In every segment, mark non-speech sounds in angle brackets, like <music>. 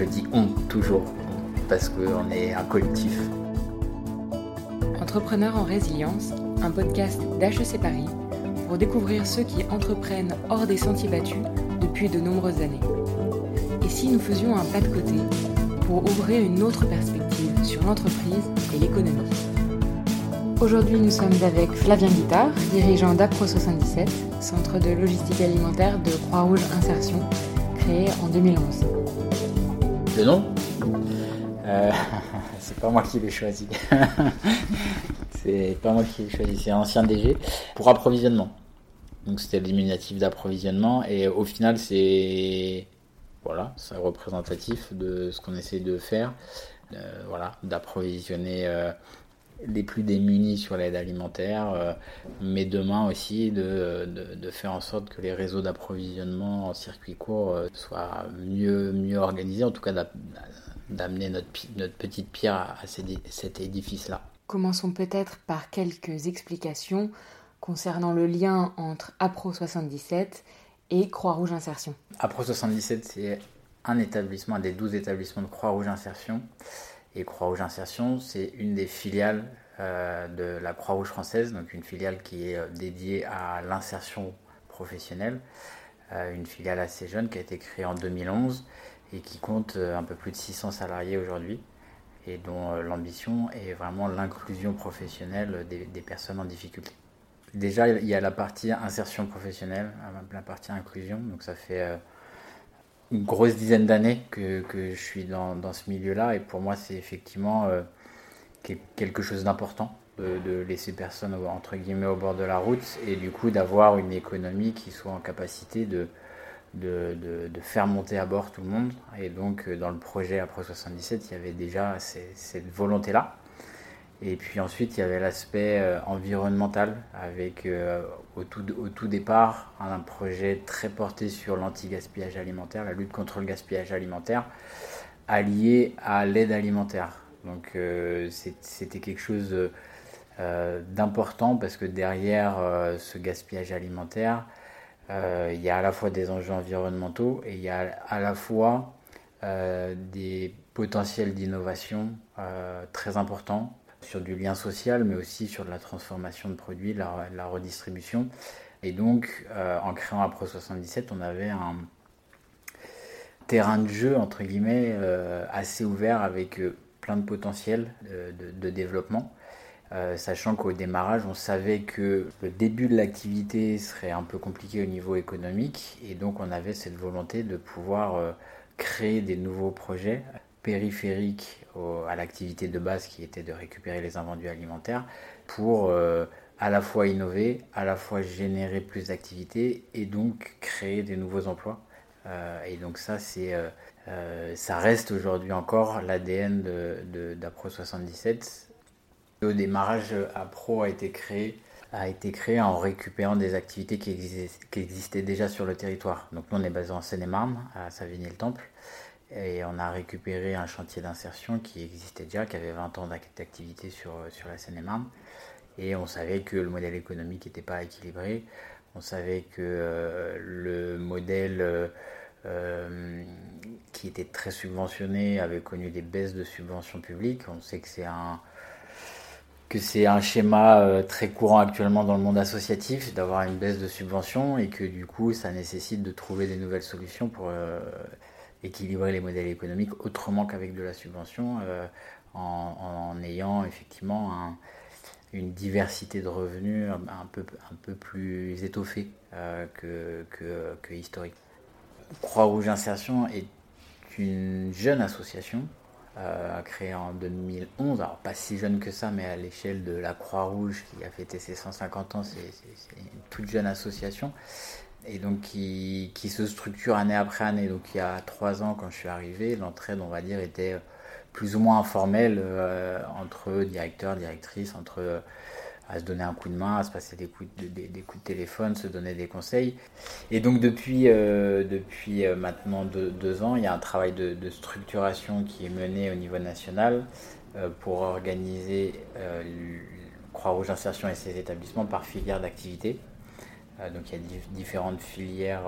je dis on toujours, parce qu'on est un collectif. Entrepreneurs en résilience, un podcast d'HEC Paris pour découvrir ceux qui entreprennent hors des sentiers battus depuis de nombreuses années. Et si nous faisions un pas de côté pour ouvrir une autre perspective sur l'entreprise et l'économie? Aujourd'hui, nous sommes avec Flavien Guittard, dirigeant d'Apro 77, centre de logistique alimentaire de Croix-Rouge Insertion, créé en 2011. Le nom euh, <laughs> <laughs> C'est pas moi qui l'ai choisi. c'est pas moi qui l'ai choisi, c'est ancien DG pour approvisionnement. Donc c'était le d'approvisionnement et au final c'est voilà, c'est représentatif de ce qu'on essaie de faire. Euh, voilà, d'approvisionner euh, les plus démunis sur l'aide alimentaire, euh, mais demain aussi de, de, faire en sorte que les réseaux d'approvisionnement en circuit court euh, soient mieux, mieux organisés, en tout cas d'amener notre, notre petite pierre à, cet édifice-là. Commençons peut-être par quelques explications concernant le lien entre APRO 77 et Croix-Rouge Insertion. APRO 77, c'est un établissement, un des 12 établissements de Croix-Rouge Insertion et Croix-Rouge Insertion, c'est une des filiales euh, de la Croix-Rouge française, donc une filiale qui est euh, dédiée à l'insertion professionnelle, euh, une filiale assez jeune qui a été créée en 2011 et qui compte un peu plus de 600 salariés aujourd'hui et dont l'ambition est vraiment l'inclusion professionnelle des, des, personnes en difficulté. Déjà, il y a la partie insertion professionnelle, la partie inclusion, donc ça fait une grosse dizaine d'années que, que, je suis dans, dans ce milieu-là. Et pour moi c'est effectivement euh, quelque chose d'important de, laisser personne entre guillemets au bord de la route et du coup d'avoir une économie qui soit en capacité de, de, de, faire monter à bord tout le monde. Et donc euh, dans le projet après 77 il y avait déjà cette volonté-là. Et puis ensuite, il y avait l'aspect euh, environnemental avec au, tout, départ un, projet très porté sur l'anti-gaspillage alimentaire, la lutte contre le gaspillage alimentaire, allié à l'aide alimentaire. Donc euh, c'était quelque chose d'important parce que derrière ce gaspillage alimentaire, il y a à la fois des enjeux environnementaux et il y a à la fois des potentiels d'innovation très importants sur du lien social, mais aussi sur de la transformation de produits, la, redistribution. Et donc, euh, en créant Apro 77, on avait un terrain de jeu, entre guillemets, euh, assez ouvert avec euh, plein de potentiel de, développement. sachant qu'au démarrage, on savait que le début de l'activité serait un peu compliqué au niveau économique, et donc on avait cette volonté de pouvoir créer des nouveaux projets périphérique à l'activité de base qui était de récupérer les invendus alimentaires pour euh, à la fois innover, à la fois générer plus d'activités et donc créer des nouveaux emplois. Euh, et donc ça, c'est, euh, ça reste aujourd'hui encore l'ADN d'Apro 77. Le démarrage, Apro a été créé a été créé en récupérant des activités qui existaient déjà sur le territoire. Donc nous, on est basé en Seine-et-Marne, à Savigny-le-Temple. Et on a récupéré un chantier d'insertion qui existait déjà, qui avait 20 ans d'activité sur, sur la Seine-et-Marne. Et on savait que le modèle économique n'était pas équilibré. On savait que euh, le modèle euh, euh, qui était très subventionné avait connu des baisses de subventions publiques. On sait que c'est un, que c'est un schéma très courant actuellement dans le monde associatif, d'avoir une baisse de subventions et que du coup ça nécessite de trouver des nouvelles solutions pour équilibrer les modèles économiques autrement qu'avec de la subvention, euh, en, ayant effectivement une diversité de revenus un peu, un peu plus étoffée euh, que, que, historique. Croix-Rouge Insertion est une jeune association euh, créée en 2011, alors pas si jeune que ça, mais à l'échelle de la Croix-Rouge qui a fêté ses 150 ans, c'est une toute jeune association et donc qui, qui, se structure année après année. Donc il y a trois ans, quand je suis arrivé, l'entraide, on va dire, était plus ou moins informelle euh, entre directeurs, directrices, entre euh, à se donner un coup de main, à se passer des coups de, des, coups de téléphone, se donner des conseils. Et donc depuis, euh, depuis maintenant deux, ans, il y a un travail de, de, structuration qui est mené au niveau national pour organiser Croix-Rouge Insertion et ses établissements par filière d'activité. Donc il y a différentes filières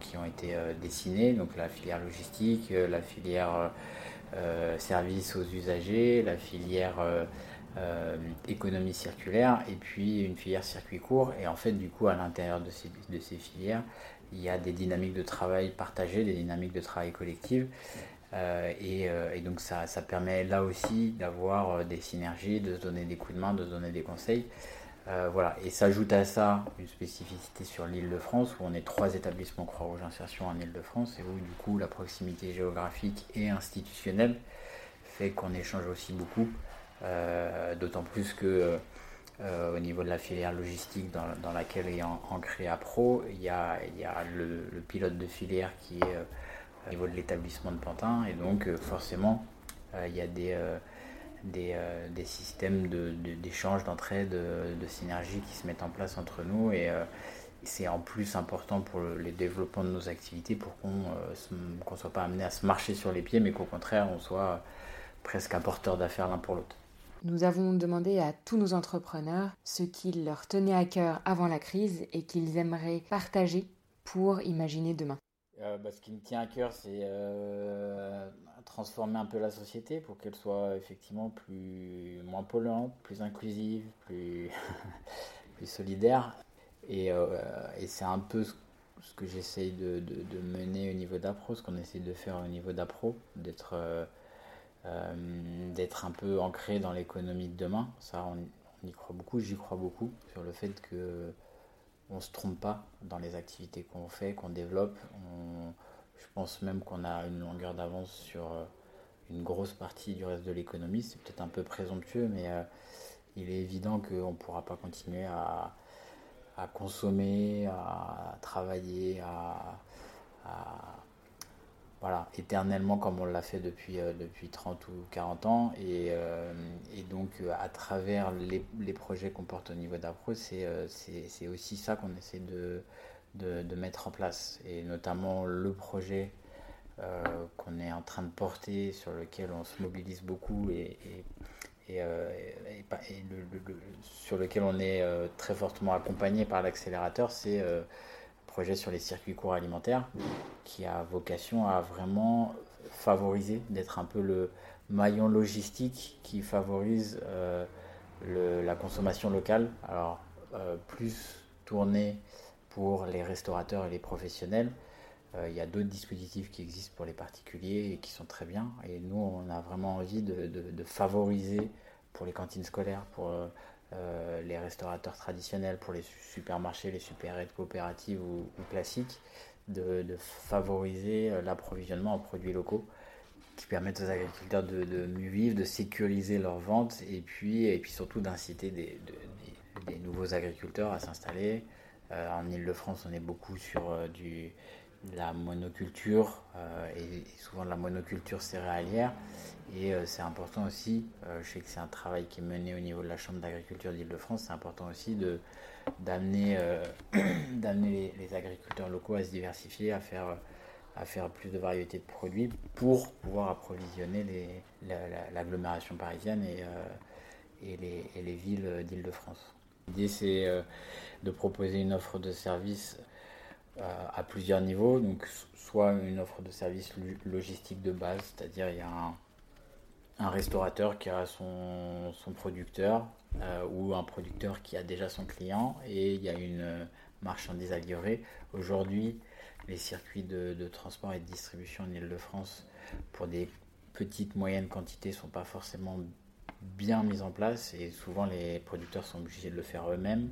qui ont été dessinées, donc la filière logistique, la filière service aux usagers, la filière économie circulaire et puis une filière circuit court. Et en fait, du coup, à l'intérieur de ces, filières, il y a des dynamiques de travail partagées, des dynamiques de travail collectives. Euh, euh, et, donc ça, permet là aussi d'avoir euh, des synergies, de se donner des coups de main, de se donner des conseils. Voilà. Et s'ajoute à ça une spécificité sur l'île de France, où on est trois établissements Croix-Rouge Insertion en île de France, et où du coup la proximité géographique et institutionnelle fait qu'on échange aussi beaucoup. D'autant plus que au niveau de la filière logistique dans, laquelle est ancré APRO, il y a, y a le, le, pilote de filière qui est au niveau de l'établissement de Pantin. Et donc, euh, forcément, euh, il y a des, euh, des, des systèmes d'échange, de, d'entraide, de, de, synergie qui se mettent en place entre nous. Et c'est en plus important pour le, les développements de nos activités pour qu'on ne soit pas amené à se marcher sur les pieds, mais qu'au contraire, on soit presque apporteur d'affaires l'un pour l'autre. Nous avons demandé à tous nos entrepreneurs ce qui leur tenait à cœur avant la crise et qu'ils aimeraient partager pour imaginer demain. Euh, bah, ce qui me tient à cœur, c'est euh, transformer un peu la société pour qu'elle soit effectivement plus moins polluante, plus inclusive, plus, <laughs> plus solidaire. Et, euh, et c'est un peu ce, que j'essaye de, de, mener au niveau d'APRO, ce qu'on essaie de faire au niveau d'APRO, d'être d'être un peu ancré dans l'économie de demain. Ça, on, on y croit beaucoup, j'y crois beaucoup, sur le fait que on se trompe pas dans les activités qu'on fait, qu'on développe. je pense même qu'on a une longueur d'avance sur euh, une grosse partie du reste de l'économie. C'est peut-être un peu présomptueux, mais euh, il est évident qu'on ne pourra pas continuer à, consommer, à travailler, à voilà, éternellement comme on l'a fait depuis, euh, depuis 30 ou 40 ans. Et, euh, donc, euh, à travers les, projets qu'on porte au niveau d'APRO, c'est aussi ça qu'on essaie de, de, mettre en place. Et notamment le projet qu'on est en train de porter, sur lequel on se mobilise beaucoup et, et, sur lequel on est très fortement accompagné par l'accélérateur, c'est projet sur les circuits courts alimentaires qui a vocation à vraiment favoriser, d'être un peu le maillon logistique qui favorise euh, la consommation locale. Alors, euh, plus tourné pour les restaurateurs et les professionnels. Euh, il y a d'autres dispositifs qui existent pour les particuliers et qui sont très bien. Et nous, on a vraiment envie de favoriser pour les cantines scolaires, pour euh, les restaurateurs traditionnels, pour les supermarchés, les supérettes coopératives ou, classiques, de, favoriser euh, l'approvisionnement en produits locaux qui permettent aux agriculteurs de, mieux vivre, de sécuriser leurs ventes et puis, et puis surtout d'inciter des, des, nouveaux agriculteurs à s'installer. Euh, en Ile-de-France, on est beaucoup sur du, la monoculture et souvent la monoculture céréalière. Et euh, c'est important aussi, euh, je sais que c'est un travail qui est mené au niveau de la Chambre d'agriculture d'Île-de-France, c'est important aussi d'amener, euh, <clears throat> d'amener les, agriculteurs locaux à se diversifier, à faire, à faire plus de variétés de produits pour pouvoir approvisionner les, l'agglomération parisienne et, et, les, et les villes d'Île-de-France. L'idée c'est de proposer une offre de service à plusieurs niveaux, donc soit une offre de service logistique de base, c'est-à-dire il y a un restaurateur qui a son, son producteur euh, ou un producteur qui a déjà son client et il y a une marchandise à livrer. Aujourd'hui, les circuits de, de, transport et de distribution en Ile-de-France pour des petites, moyennes quantités ne sont pas forcément bien mis en place et souvent les producteurs sont obligés de le faire eux-mêmes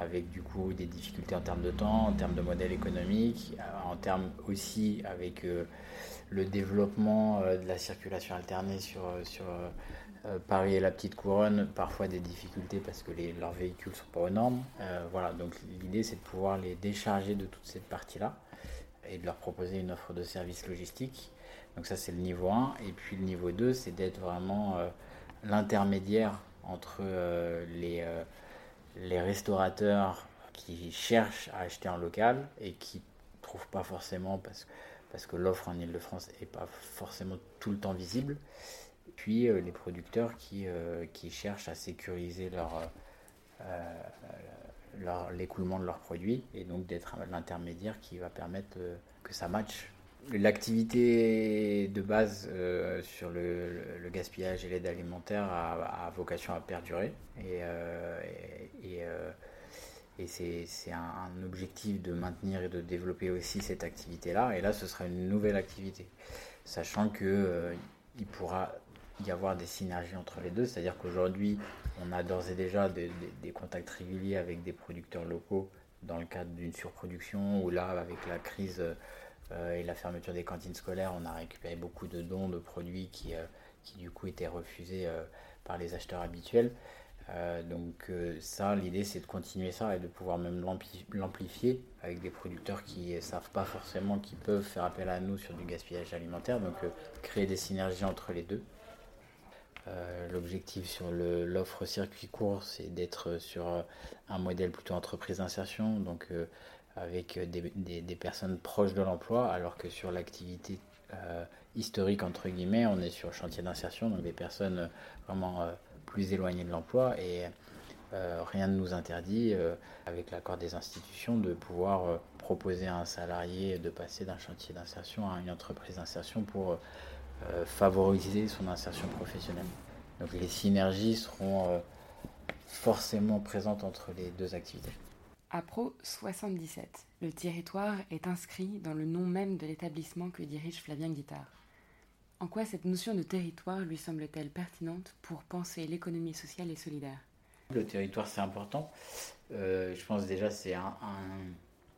avec du coup des difficultés en termes de temps, en termes de modèle économique, en termes aussi avec euh, le développement euh, de la circulation alternée sur, euh, sur euh, Paris et la petite couronne, parfois des difficultés parce que leurs véhicules sont pas aux normes. voilà, donc l'idée c'est de pouvoir les décharger de toute cette partie-là et de leur proposer une offre de service logistique. Donc ça c'est le niveau 1. Et puis le niveau 2 c'est d'être vraiment l'intermédiaire entre les, les restaurateurs qui cherchent à acheter en local et qui trouvent pas forcément parce que parce que l'offre en Ile-de-France n'est pas forcément tout le temps visible. Puis euh, les producteurs qui, euh, qui, cherchent à sécuriser leur, euh, l'écoulement de leurs produits et donc d'être l'intermédiaire qui va permettre que ça matche. L'activité de base sur le, gaspillage et l'aide alimentaire a, vocation à perdurer et, et et c'est un, objectif de maintenir et de développer aussi cette activité-là. Et là, ce sera une nouvelle activité, sachant qu'il euh, il pourra y avoir des synergies entre les deux. C'est-à-dire qu'aujourd'hui, on a d'ores et déjà des, contacts réguliers avec des producteurs locaux dans le cadre d'une surproduction, ou là, avec la crise euh, et la fermeture des cantines scolaires, on a récupéré beaucoup de dons de produits qui, euh, qui du coup étaient refusés par les acheteurs habituels. Euh, donc euh, ça, l'idée c'est de continuer ça et de pouvoir même l'amplifier avec des producteurs qui ne savent pas forcément qui peuvent faire appel à nous sur du gaspillage alimentaire, donc euh, créer des synergies entre les deux. L'objectif sur l'offre circuit court, c'est d'être sur un modèle plutôt entreprise d'insertion, donc avec des, des, personnes proches de l'emploi, alors que sur l'activité historique, entre guillemets, on est sur chantier d'insertion, donc des personnes vraiment plus éloignés de l'emploi et euh, rien ne nous interdit, euh, avec l'accord des institutions, de pouvoir euh, proposer à un salarié de passer d'un chantier d'insertion à une entreprise d'insertion pour favoriser son insertion professionnelle. Donc les synergies seront forcément présentes entre les deux activités. À Pro 77, le territoire est inscrit dans le nom même de l'établissement que dirige Flavien Guittard. En quoi cette notion de territoire lui semble-t-elle pertinente pour penser l'économie sociale et solidaire? Le territoire, c'est important. Euh, je pense déjà c'est un,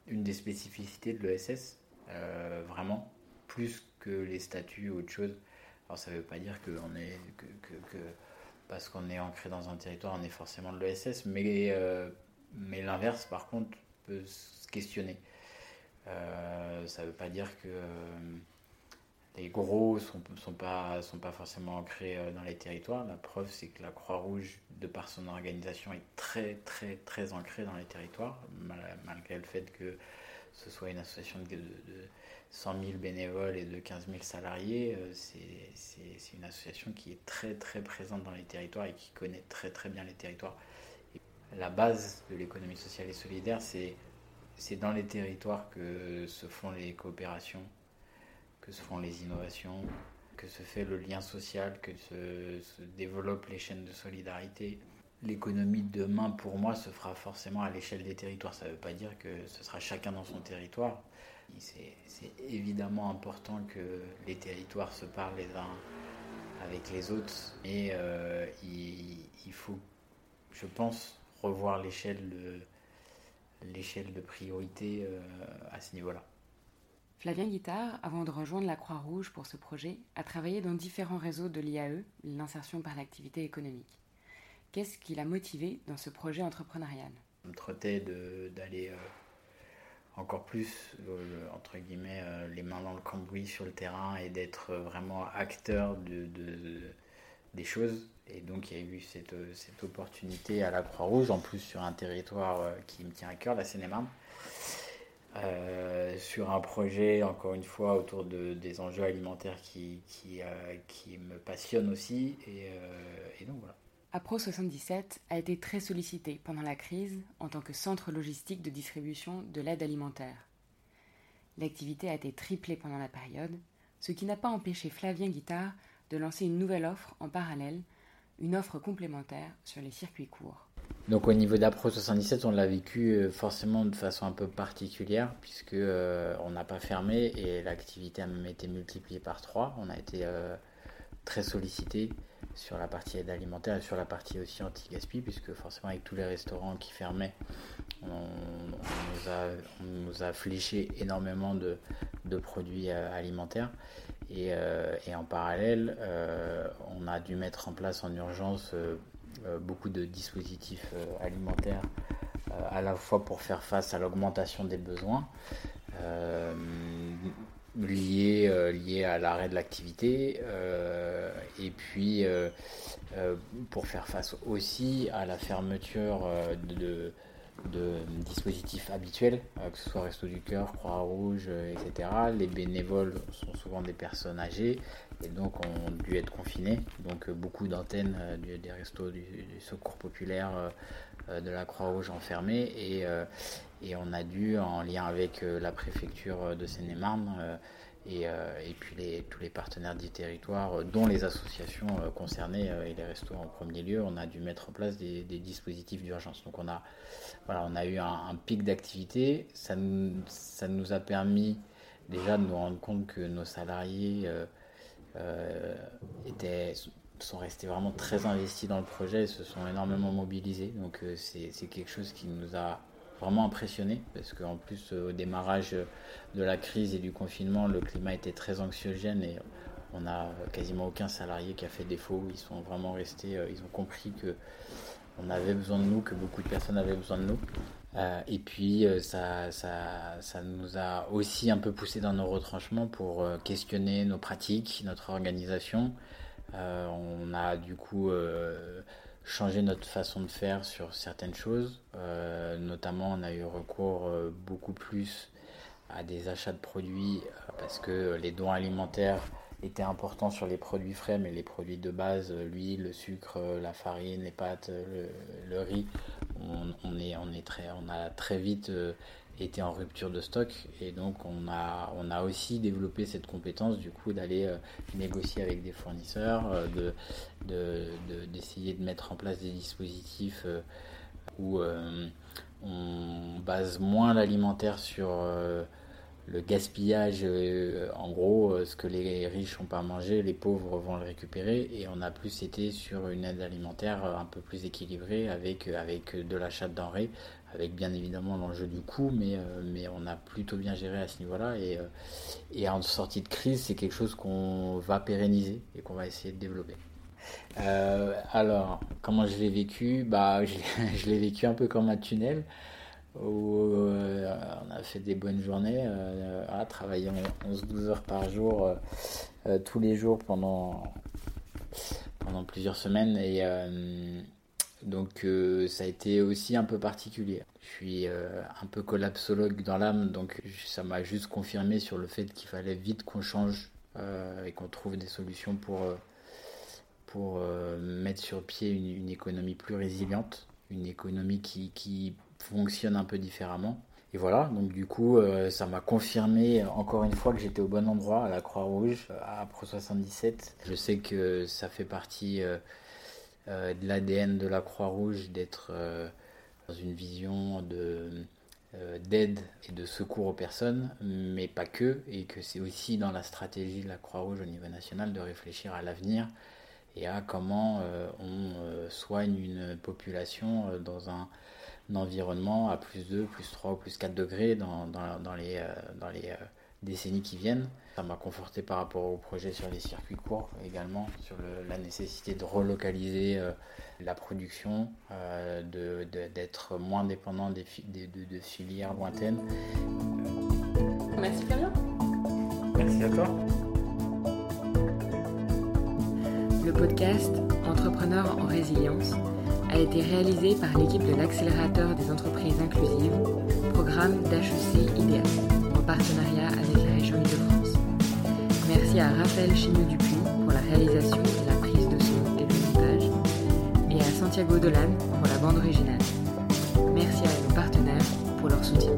une des spécificités de l'ESS, euh, vraiment, plus que les statuts ou autre chose. Alors ça ne veut pas dire que, est, que, parce qu'on est ancré dans un territoire, on est forcément de l'ESS, mais, euh, mais l'inverse, par contre, peut se questionner. ça ne veut pas dire que les gros ne sont, pas, forcément ancrés euh, dans les territoires. La preuve, c'est que la Croix-Rouge, de par son organisation, est très, très, très ancrée dans les territoires, malgré le fait que ce soit une association de, 100 000 bénévoles et de 15 000 salariés. Euh, c'est une association qui est très, très présente dans les territoires et qui connaît très, très bien les territoires. La base de l'économie sociale et solidaire, c'est dans les territoires que se font les coopérations que se font les innovations, que se fait le lien social, que se, développent les chaînes de solidarité. L'économie de demain, pour moi, se fera forcément à l'échelle des territoires. Ça ne veut pas dire que ce sera chacun dans son territoire. C'est évidemment important que les territoires se parlent les uns avec les autres, mais euh, il, faut, je pense, revoir l'échelle de, l'échelle de priorité euh, à ce niveau-là. Flavien Guittard, avant de rejoindre la Croix-Rouge pour ce projet, a travaillé dans différents réseaux de l'IAE, l'insertion par l'activité économique. Qu'est-ce qui l'a motivé dans ce projet entrepreneurial? Je me trottais d'aller euh, encore plus, euh, entre guillemets, euh, les mains dans le cambouis sur le terrain et d'être vraiment acteur de, des choses. Et donc il y a eu cette, cette opportunité à la Croix-Rouge, en plus sur un territoire qui me tient à cœur, la Seine-et-Marne. Euh, sur un projet, encore une fois, autour de, des enjeux alimentaires qui, euh, me passionnent aussi. Et, euh, et donc voilà. APRO 77 a été très sollicité pendant la crise en tant que centre logistique de distribution de l'aide alimentaire. L'activité a été triplée pendant la période, ce qui n'a pas empêché Flavien Guittard de lancer une nouvelle offre en parallèle, une offre complémentaire sur les circuits courts. Donc au niveau d'Apro 77, on l'a vécu euh, forcément de façon un peu particulière puisque euh, on n'a pas fermé et l'activité a même été multipliée par trois. On a été euh, très sollicité sur la partie aide alimentaire et sur la partie aussi anti-gaspi puisque forcément avec tous les restaurants qui fermaient, on, nous, a, fléché énormément de, produits alimentaires et, et, en parallèle, on a dû mettre en place en urgence euh, beaucoup de dispositifs euh, alimentaires euh, à la fois pour faire face à l'augmentation des besoins liés, liés à l'arrêt de l'activité et puis pour faire face aussi à la fermeture de dispositifs habituels, que ce soit Resto du Cœur, Croix-Rouge, etc. Les bénévoles sont souvent des personnes âgées et donc ont dû être confinés. Donc beaucoup d'antennes des restos du, Secours populaire, de la Croix-Rouge enfermées et, et on a dû, en lien avec la préfecture de Seine-et-Marne, euh, et, puis tous les partenaires du territoire, euh, dont les associations euh, concernées et les restos en premier lieu, on a dû mettre en place des, dispositifs d'urgence. Donc on a, voilà, on a eu un, pic d'activité, ça, ça nous a permis déjà de nous rendre compte que nos salariés étaient, sont restés vraiment très investis dans le projet et se sont énormément mobilisés. Donc c'est quelque chose qui nous a vraiment impressionné parce qu'en plus euh, au démarrage de la crise et du confinement, le climat était très anxiogène et on n'a quasiment aucun salarié qui a fait défaut. Ils sont vraiment restés, euh, ils ont compris que on avait besoin de nous, que beaucoup de personnes avaient besoin de nous. Euh, et puis ça, ça, ça, nous a aussi un peu poussé dans nos retranchements pour questionner nos pratiques, notre organisation. on a du coup changer notre façon de faire sur certaines choses. Euh, notamment, on a eu recours euh, beaucoup plus à des achats de produits euh, parce que les dons alimentaires étaient importants sur les produits frais, mais les produits de base, l'huile, le sucre, la farine, les pâtes, le, riz, on, est, on, est très, on a très vite était en rupture de stock et donc on a, on a aussi développé cette compétence du coup d'aller euh, négocier avec des fournisseurs, euh, de, d'essayer de, mettre en place des dispositifs euh, où on base moins l'alimentaire sur le gaspillage, en gros, ce que les riches n'ont pas mangé, les pauvres vont le récupérer. Et on a plus été sur une aide alimentaire un peu plus équilibrée avec, avec de l'achat de denrées avec bien évidemment l'enjeu du coût, mais, euh, mais on a plutôt bien géré à ce niveau-là. Et, euh, et en sortie de crise, c'est quelque chose qu'on va pérenniser et qu'on va essayer de développer. Euh, alors, comment je l'ai vécu? Bah, <laughs> Je, l'ai vécu un peu comme un tunnel où on a fait des bonnes journées, à travailler 11-12 heures par jour, tous les jours pendant, pendant plusieurs semaines. Et donc euh, ça a été aussi un peu particulier. Je suis euh, un peu collapsologue dans l'âme, donc ça m'a juste confirmé sur le fait qu'il fallait vite qu'on change euh, et qu'on trouve des solutions pour, pour mettre sur pied une, économie plus résiliente, une économie qui, qui, fonctionne un peu différemment. Et voilà, donc du coup, ça m'a confirmé encore une fois que j'étais au bon endroit, à la Croix-Rouge, à Pro 77. Je sais que ça fait partie euh, de l'ADN de la Croix-Rouge d'être euh, dans une vision de euh, d'aide et de secours aux personnes, mais pas que, et que c'est aussi dans la stratégie de la Croix-Rouge au niveau national de réfléchir à l'avenir et à comment on soigne une population dans un, environnement à plus 2, plus 3 ou plus 4 degrés dans, dans les, dans les décennies qui viennent. Ça m'a conforté par rapport au projet sur les circuits courts également, sur la nécessité de relocaliser euh, la production, euh, d'être moins dépendant des, de, filières lointaines. Merci Fabien. Merci à toi. Le podcast Entrepreneurs en résilience a été réalisé par l'équipe de l'accélérateur des entreprises inclusives, programme d'HEC IDEA, en partenariat avec la région Île-de-France. Merci à Raphaël Chénier-Dupuis pour la réalisation, la prise de son et le montage, et à Santiago Dolan pour la bande originale. Merci à nos partenaires pour leur soutien.